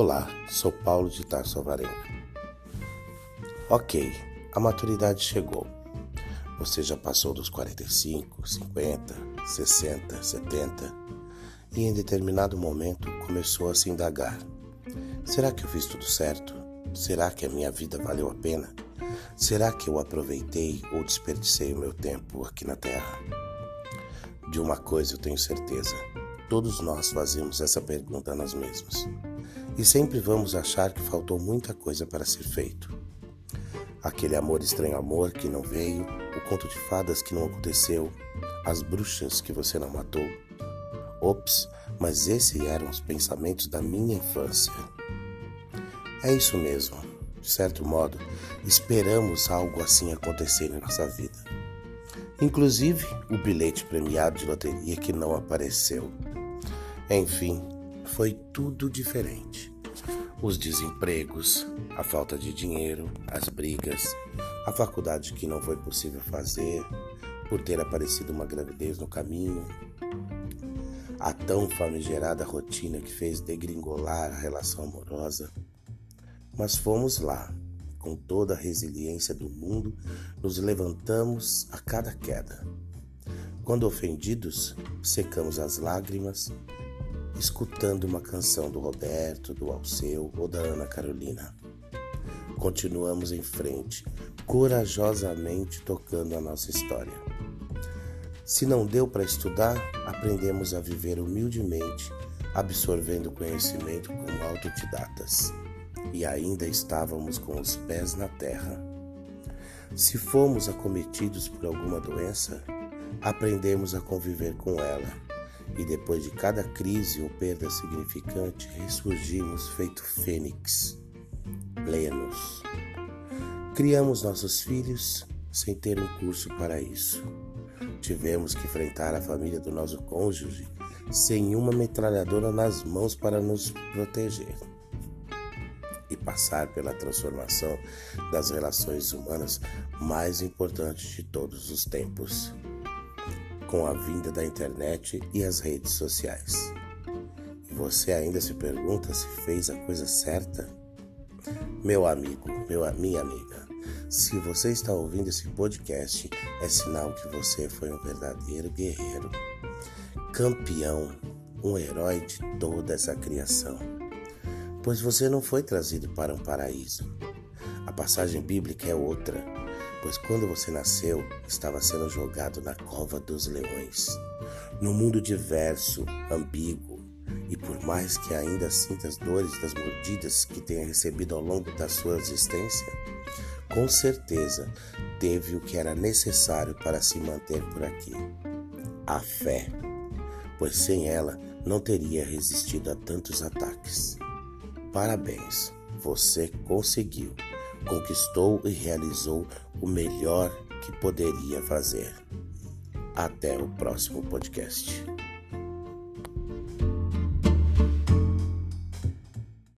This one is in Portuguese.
Olá, sou Paulo de Tarso Alvarenga. Ok, a maturidade chegou. Você já passou dos 45, 50, 60, 70 e em determinado momento começou a se indagar: será que eu fiz tudo certo? Será que a minha vida valeu a pena? Será que eu aproveitei ou desperdicei o meu tempo aqui na Terra? De uma coisa eu tenho certeza: todos nós fazemos essa pergunta a nós mesmos. E sempre vamos achar que faltou muita coisa para ser feito. Aquele amor estranho amor que não veio, o conto de fadas que não aconteceu, as bruxas que você não matou. Ops, mas esses eram os pensamentos da minha infância. É isso mesmo. De certo modo, esperamos algo assim acontecer em nossa vida inclusive o bilhete premiado de loteria que não apareceu. Enfim, foi tudo diferente. Os desempregos, a falta de dinheiro, as brigas, a faculdade que não foi possível fazer por ter aparecido uma gravidez no caminho, a tão famigerada rotina que fez degringolar a relação amorosa. Mas fomos lá com toda a resiliência do mundo, nos levantamos a cada queda. Quando ofendidos, secamos as lágrimas, escutando uma canção do Roberto, do Alceu ou da Ana Carolina. Continuamos em frente, corajosamente tocando a nossa história. Se não deu para estudar, aprendemos a viver humildemente, absorvendo conhecimento como autodidatas e ainda estávamos com os pés na terra. Se fomos acometidos por alguma doença, aprendemos a conviver com ela e depois de cada crise ou perda significante, ressurgimos feito fênix, plenos. Criamos nossos filhos sem ter um curso para isso. Tivemos que enfrentar a família do nosso cônjuge sem uma metralhadora nas mãos para nos proteger e passar pela transformação das relações humanas mais importantes de todos os tempos, com a vinda da internet e as redes sociais. E você ainda se pergunta se fez a coisa certa? Meu amigo, meu, minha amiga, se você está ouvindo esse podcast, é sinal que você foi um verdadeiro guerreiro, campeão, um herói de toda essa criação pois você não foi trazido para um paraíso. A passagem bíblica é outra, pois quando você nasceu, estava sendo jogado na cova dos leões. No mundo diverso, ambíguo, e por mais que ainda sinta as dores das mordidas que tenha recebido ao longo da sua existência, com certeza teve o que era necessário para se manter por aqui: a fé, pois sem ela não teria resistido a tantos ataques. Parabéns, você conseguiu, conquistou e realizou o melhor que poderia fazer. Até o próximo podcast.